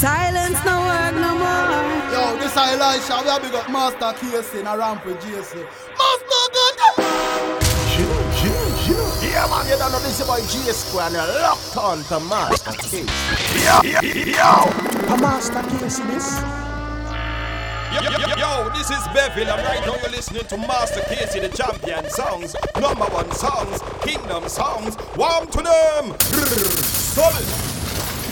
Silence no work no more. Yo, this is Elisha. We have big Master Casey in a ramp with JC. Master God. Chill, chill, chill. Yeah, man, you don't know this about G Squad. You're locked on to Master Casey. yeah, yeah. The Master Casey, this. Yo, yo, yo, yo, this is Beville, and right now you're listening to Master Casey, the champion songs, number one songs, kingdom songs, warm to them! Solid!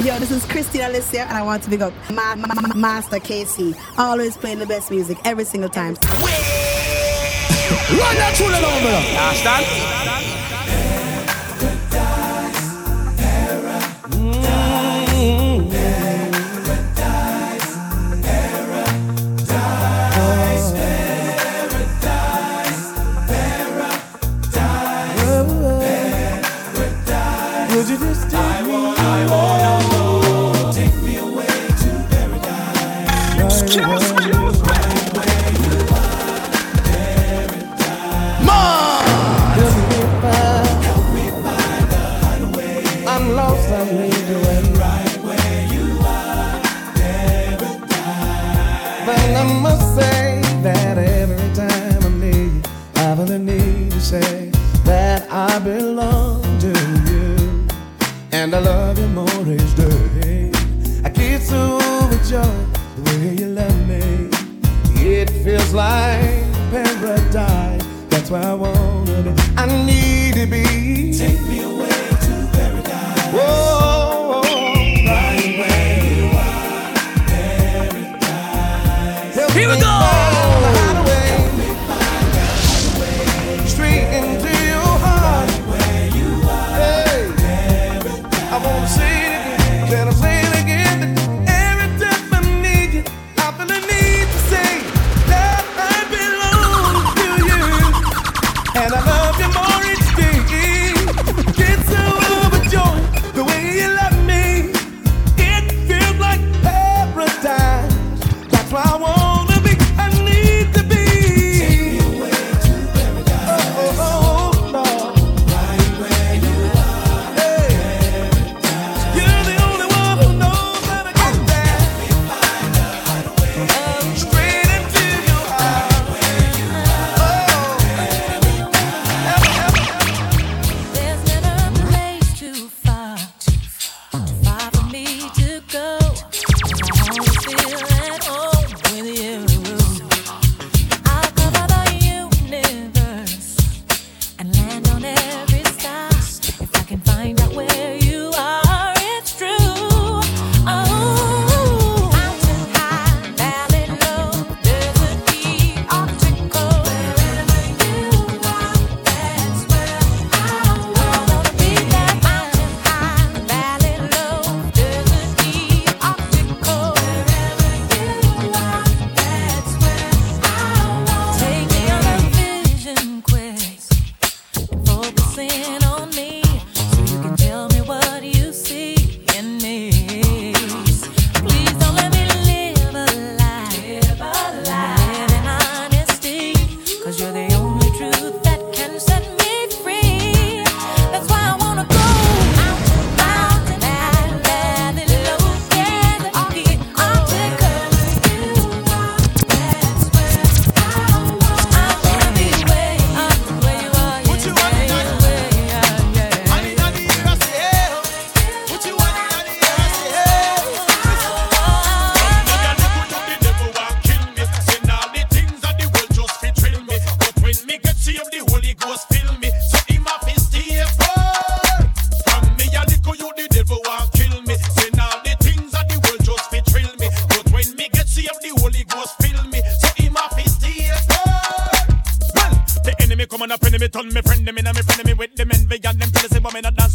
Yo, this is Christina Alessia, and I want to pick up my, Master Casey. Always playing the best music every single time. Run that Kill me.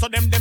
so them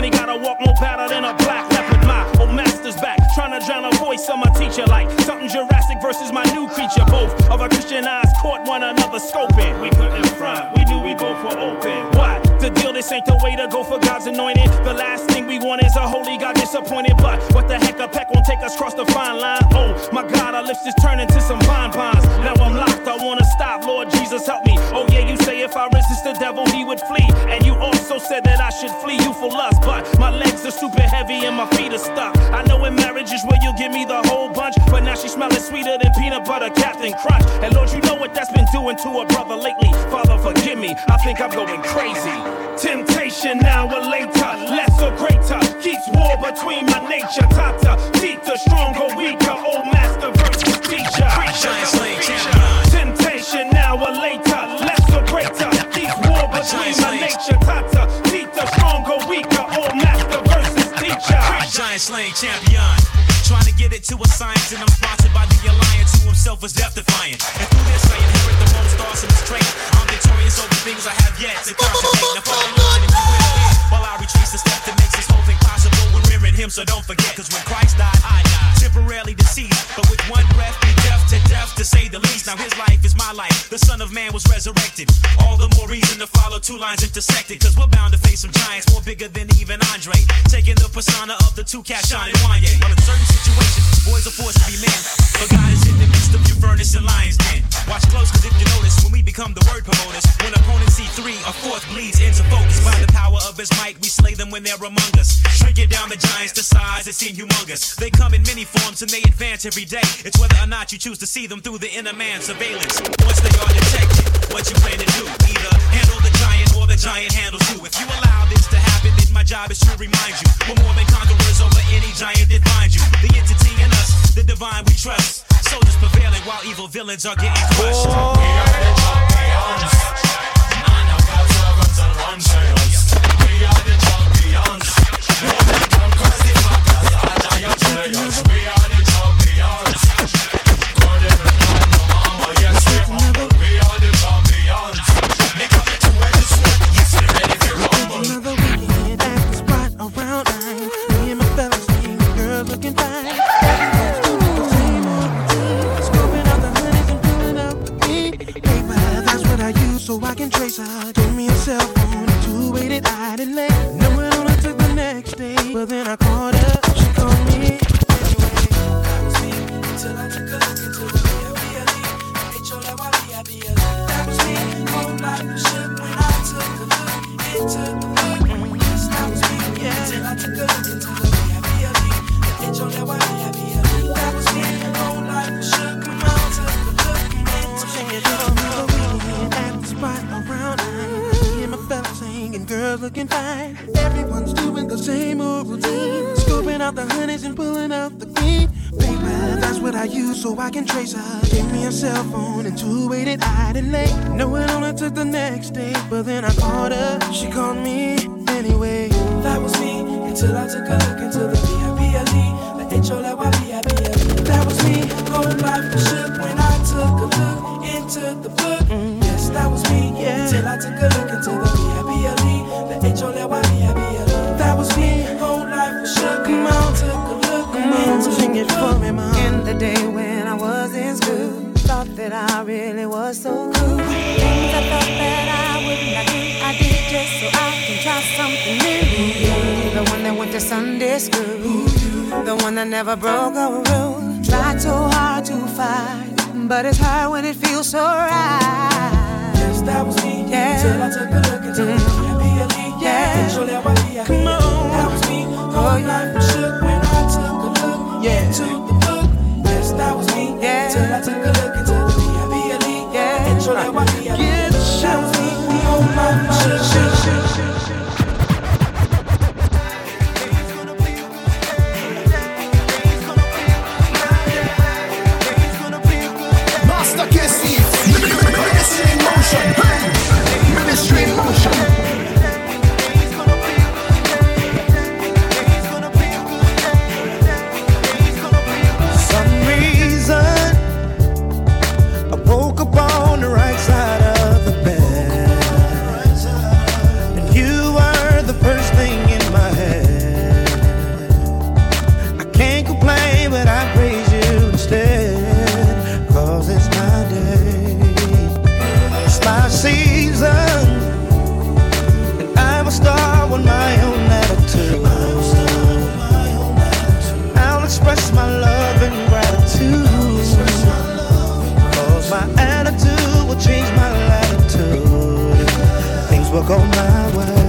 but honey gotta walk more better than a black leopard. My old master's back, trying to drown a voice of my teacher like something Jurassic versus my new creature. Both of our Christian eyes caught one another scoping. We couldn't front, we knew we both were open. What? The deal, this ain't the way to go for God's anointed. The last thing we want is a holy God disappointed. But what the heck, a peck won't take us across the fine line. Oh my God, our lips is turning to some bonbons. Now I'm locked, said that I should flee you for lust. But my legs are super heavy and my feet are stuck. I know in marriage is where you'll give me the whole bunch. But now she's smelling sweeter than peanut butter, Captain Crunch. And Lord, you know what that's been doing to a brother lately. Father, forgive me, I think I'm going crazy. Temptation now or later, less or greater. Keeps war between my nature. Tata, Tita, stronger, weaker. Old master versus teacher. Between my nature. Tata, Tita, stronger, weaker. Old master versus teacher. Giant slaying champion. Trying to get it to a science, and I'm sponsored by the Alliance, who himself is death defiant. And through this, I inherit the most awesome trait. I'm victorious over things I have yet to contemplate. Now line if you will while I retrace the step that makes this whole thing possible. We're mirroring him, so don't forget, cause when Christ died, I died. Temporarily deceased, but with one breath, to death, to say the least. Now his life is my life. The Son of Man was resurrected. All the more reason to follow two lines intersected, cause we're bound to face some giants more bigger than even Andre. Taking the persona of the two cats shining Wanye. While in certain situations, boys are forced to be men. But God is in the furnace and lions den. Watch close, cause if you notice, when we become the word promoters, when opponents see three or fourth bleeds into focus. By the power of his might, we slay them when they're among us. Shrinking down the giants to size that seem humongous. They come in many forms and they advance every day. It's whether or not you choose to see them through the inner man surveillance. Once they are detected, what you plan to do? Either handle the giant or the giant handles you. If you allow this job is to remind you. We're more than conquerors over any giant that finds you. The entity in us, the divine we trust. Soldiers prevailing while evil villains are getting crushed. Oh. We are the champions. None of our servants and one We are the champions. No one can cross the fuckers are giant players. So I can trace her. Give me a cell phone and two-way that I delay. Know it only took the next day, but then I called her. She called me anyway. That was me until I took a look into the B.I.B.L.E. The H-O-L-Y-B-I-B-L-E. That was me. Whole life was shook when I took a look into the book. The one that never broke a rule. Tried so hard to fight, but it's hard when it feels so right. Yes, mm-hmm. that was me. Yeah. Till I took a look into the B.I.B.L.E. Yeah. H-O-L-Y-B-I-B-L-E. Come on. That was me. Oh, Whole yeah. life was shook when I took a look Yeah. into the book. Yes, that was me. Yeah. Till I took a look will go my way.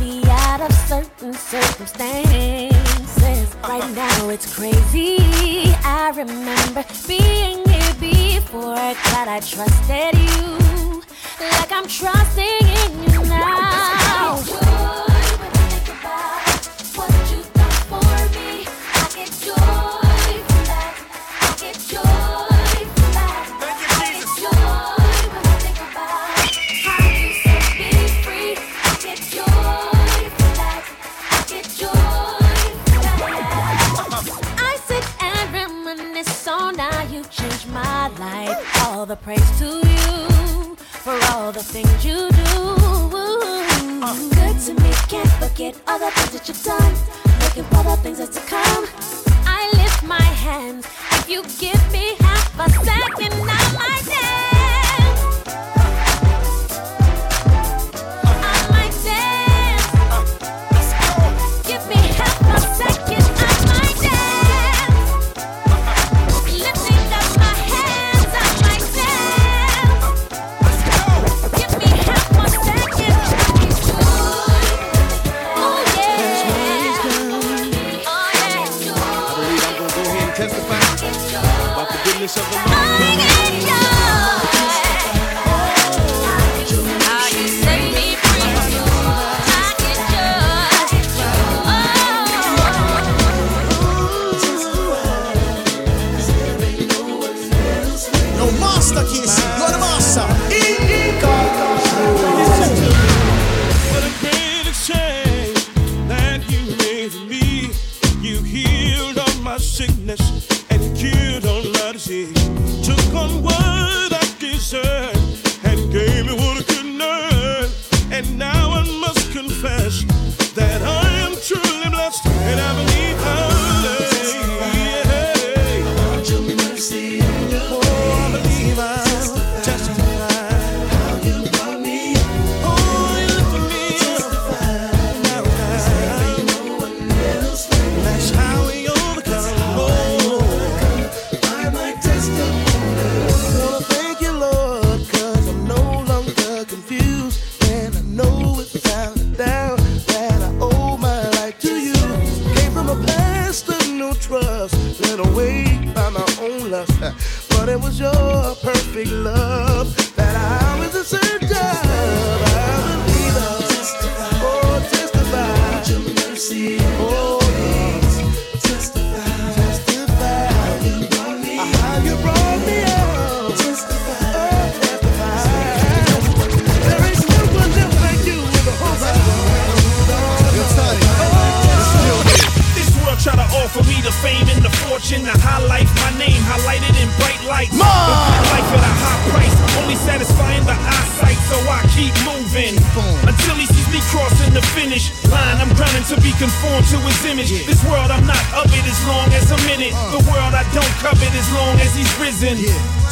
out of certain circumstances. Right now it's crazy. I remember being here before. God, I trusted you like I'm trusting in you now. praise to you for all the things you do. Uh, good to me, can't forget all the things that you've done. Looking for the things that's to come. I lift my hands if you give me half a second. I to be conformed to his image. This world, I'm not of it as long as I'm in it. The world I don't covet as long as he's risen.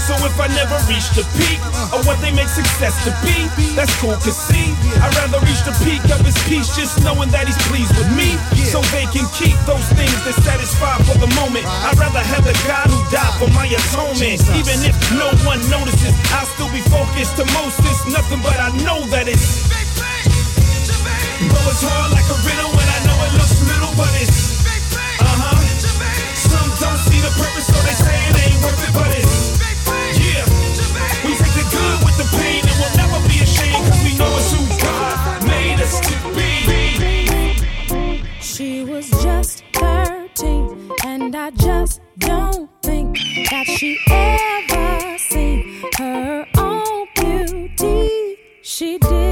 So if I never reach the peak uh. of what they make success to be, that's cool to see. I'd rather reach the peak of his peace just knowing that he's pleased with me. So they can keep those things that satisfy for the moment. I'd rather have the God who died for my atonement. Even if no one notices, I'll still be focused to most this nothing but I know that it's Like a riddle and I know it looks little, but it's uh-huh. Some don't see the purpose, so they say it ain't worth it, but it's yeah. We take the good with the pain and we'll never be ashamed cause we know it's who God made us to be. She was just 13, and I just don't think that she ever seen her own beauty. She think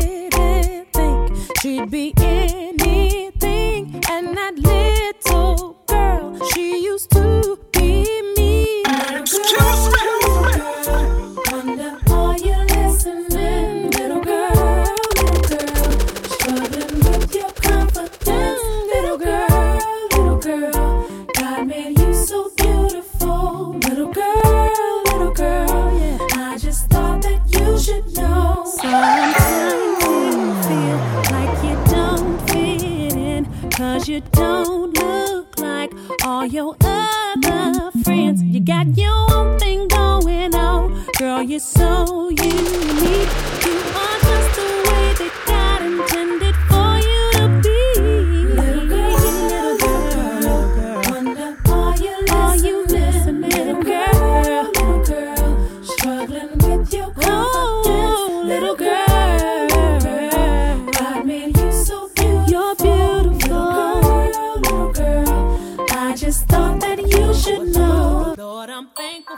she'd be anything, and that little girl, she used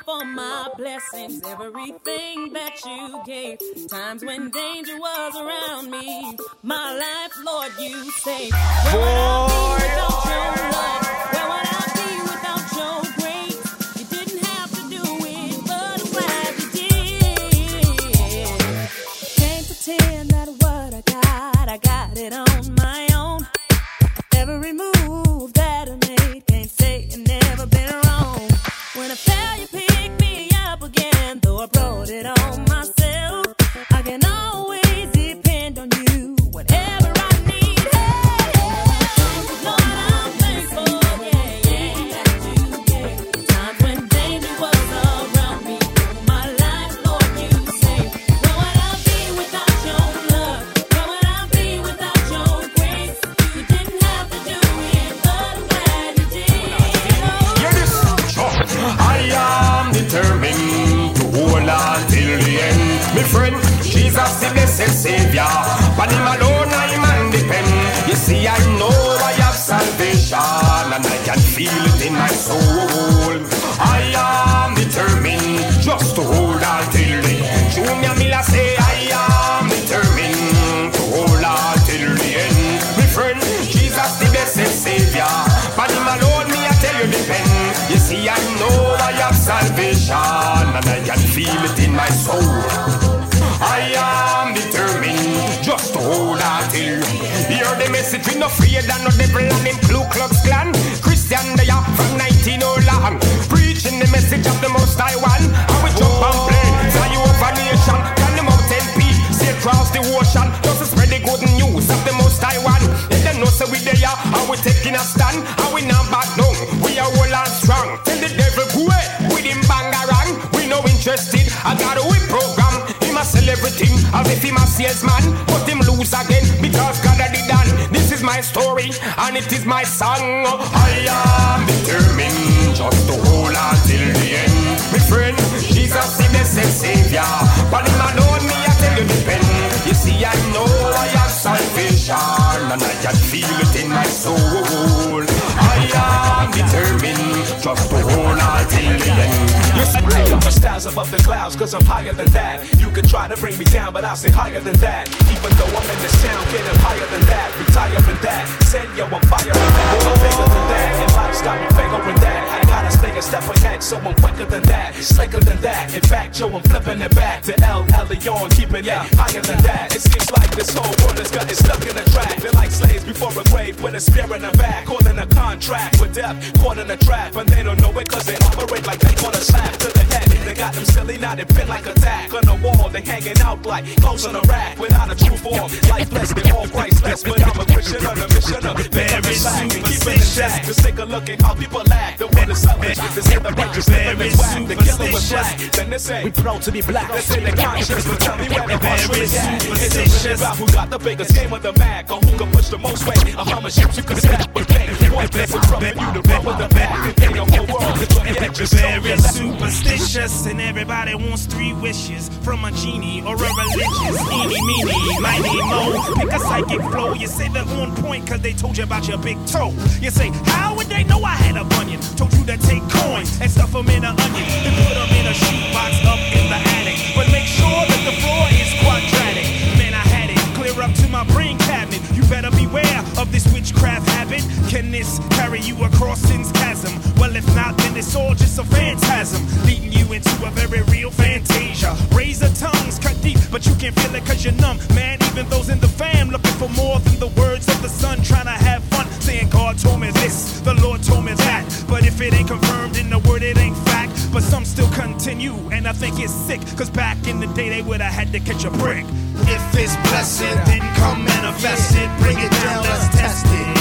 for my blessings, everything that you gave. Times when danger was around me, my life, Lord, you saved. Where would I be without your love? Where would I be without your grace? You didn't have to do it, but I'm glad you did. Can't pretend that what I got, I got it on my own. Every move that I made, can't say it never been wrong. My friend, Jesus the blessed Savior. On him alone I man depend. You see, I know I have salvation and I can feel it in my soul. I am determined just to hold on till the end. Junior Miller say I am determined to hold on till the end. My friend, Jesus the blessed Savior. On him alone me I tell you depend. You see, I know can feel it in my soul. I am determined just to hold on till Hear the message, we no fear and no devil and them Ku Klux Klan. Christian they are from 19 long Preaching the message of the most high one. And we jump and play, fly you over nation Can the mountain peak, sail across the ocean Just to spread the good news of the most high one. Let them know say we there and we taking a stand him a salesman, him again because God done. This is my story and it is my song. I am determined just to hold on till the end. My friend, Jesus is the same savior, but him alone me I tell you depend. You see I know I have salvation and I can feel it in my soul. I am determined just to hold on till the end. You see, My style's above the clouds, cause I'm higher than that. You can try to bring me down, but I'll stay higher than that. Even though I'm in the town, getting higher than that. Retire than that. Said, yo, I'm fire than that. I'm bigger than that. And life's got me figuring that. I gotta stay a step ahead, so I'm quicker than that. Slicker than that. In fact, yo, I'm flipping it back to El Elyon, keeping it higher than that. It seems like this whole world has gotten stuck in a track. They're like slaves before a grave with a spear in the back. Calling a contract with death, caught in a trap. And they don't know it cause they operate like they caught a to the head. They got them silly, now they been like a tack. On the wall, they hanging out like clothes on a rack. Without a true form, lifeless, they all priceless. But I'm a Christian on a mission of very superstitious. Just take a look at how people act. The one is selfish, they say the righteous, the living's whack. The killer was black, then they say we proud to be black. They say they're conscious, but tell me where the heart's really at. It's a about who got the biggest game of the mag, or who can push the most weight, or how much ships you can stack with bang. One place in trouble, you the run with the back. They the you Very superstitious, and everybody wants three wishes from a genie or a religious. Eeny, meeny, miny, mo. Pick a psychic flow. You say they're on point cause they told you about your big toe. You say, How would they know I had a bunion? Told you to take coins and stuff them in an onion. Then put them in a shoebox up in the attic. But make sure that the floor is quadratic. Man, I had it clear up to my brain of this witchcraft habit. Can this carry you across sin's chasm? Well, if not, then it's all just a phantasm, leading you into a very real fantasia. Razor tongues cut deep, but you can't feel it cause you're numb. Man, even those in the fam looking for more than the words of the sun, trying to have fun. Saying God told me this, the Lord told me that. But if it ain't confirmed in the word, it ain't fact. But some still continue, and I think it's sick, cause back in the day they would have had to catch a brick. If it's blessed, then come manifest it. Bring it down, let's test it.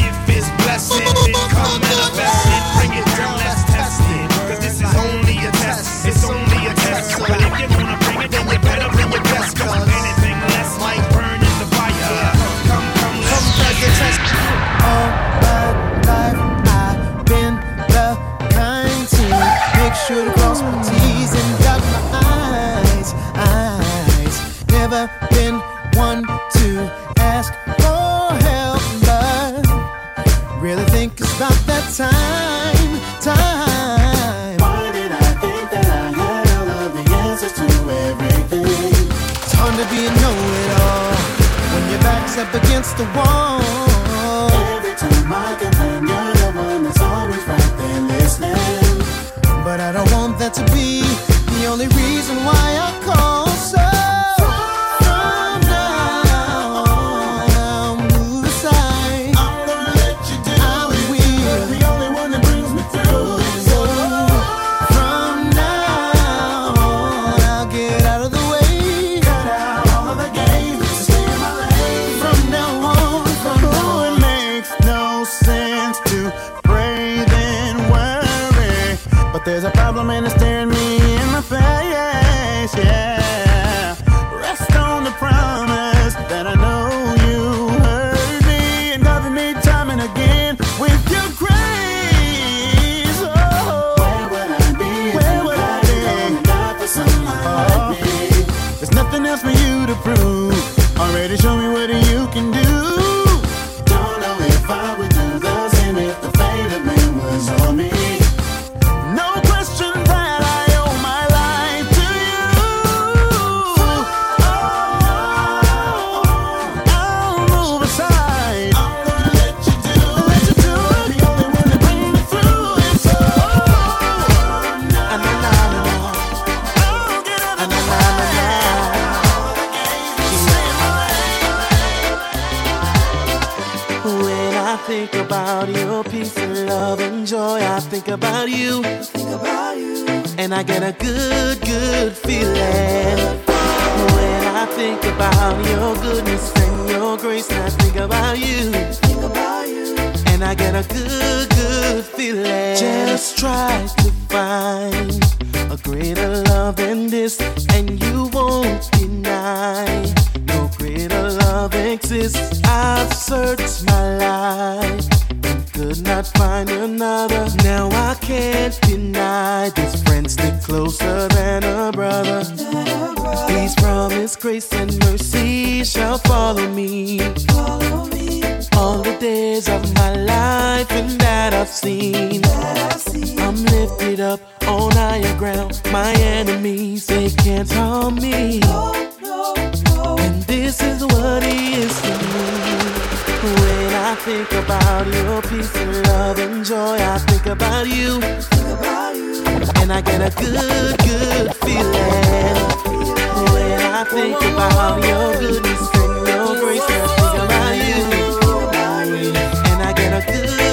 If it's blessed, then come manifest it. Bring it down, let's test it. Cause this is only a test, it's only a test. But if you Never been one to ask for help, but really think it's about that time, time. Why did I think that I had all of the answers to everything? It's hard to be a know-it-all when your back's up against the wall. Find another. Now I can't deny this friend stick closer than a brother. Please promise grace and mercy shall follow me. All the days of my life and that I've seen. I'm lifted up on higher ground. My enemies, they can't harm me. And this is what he is to me. When I think about your peace and love and joy, I think about you. And I get a good, good feeling. When I think about your goodness and your grace, I think about you. And I get a good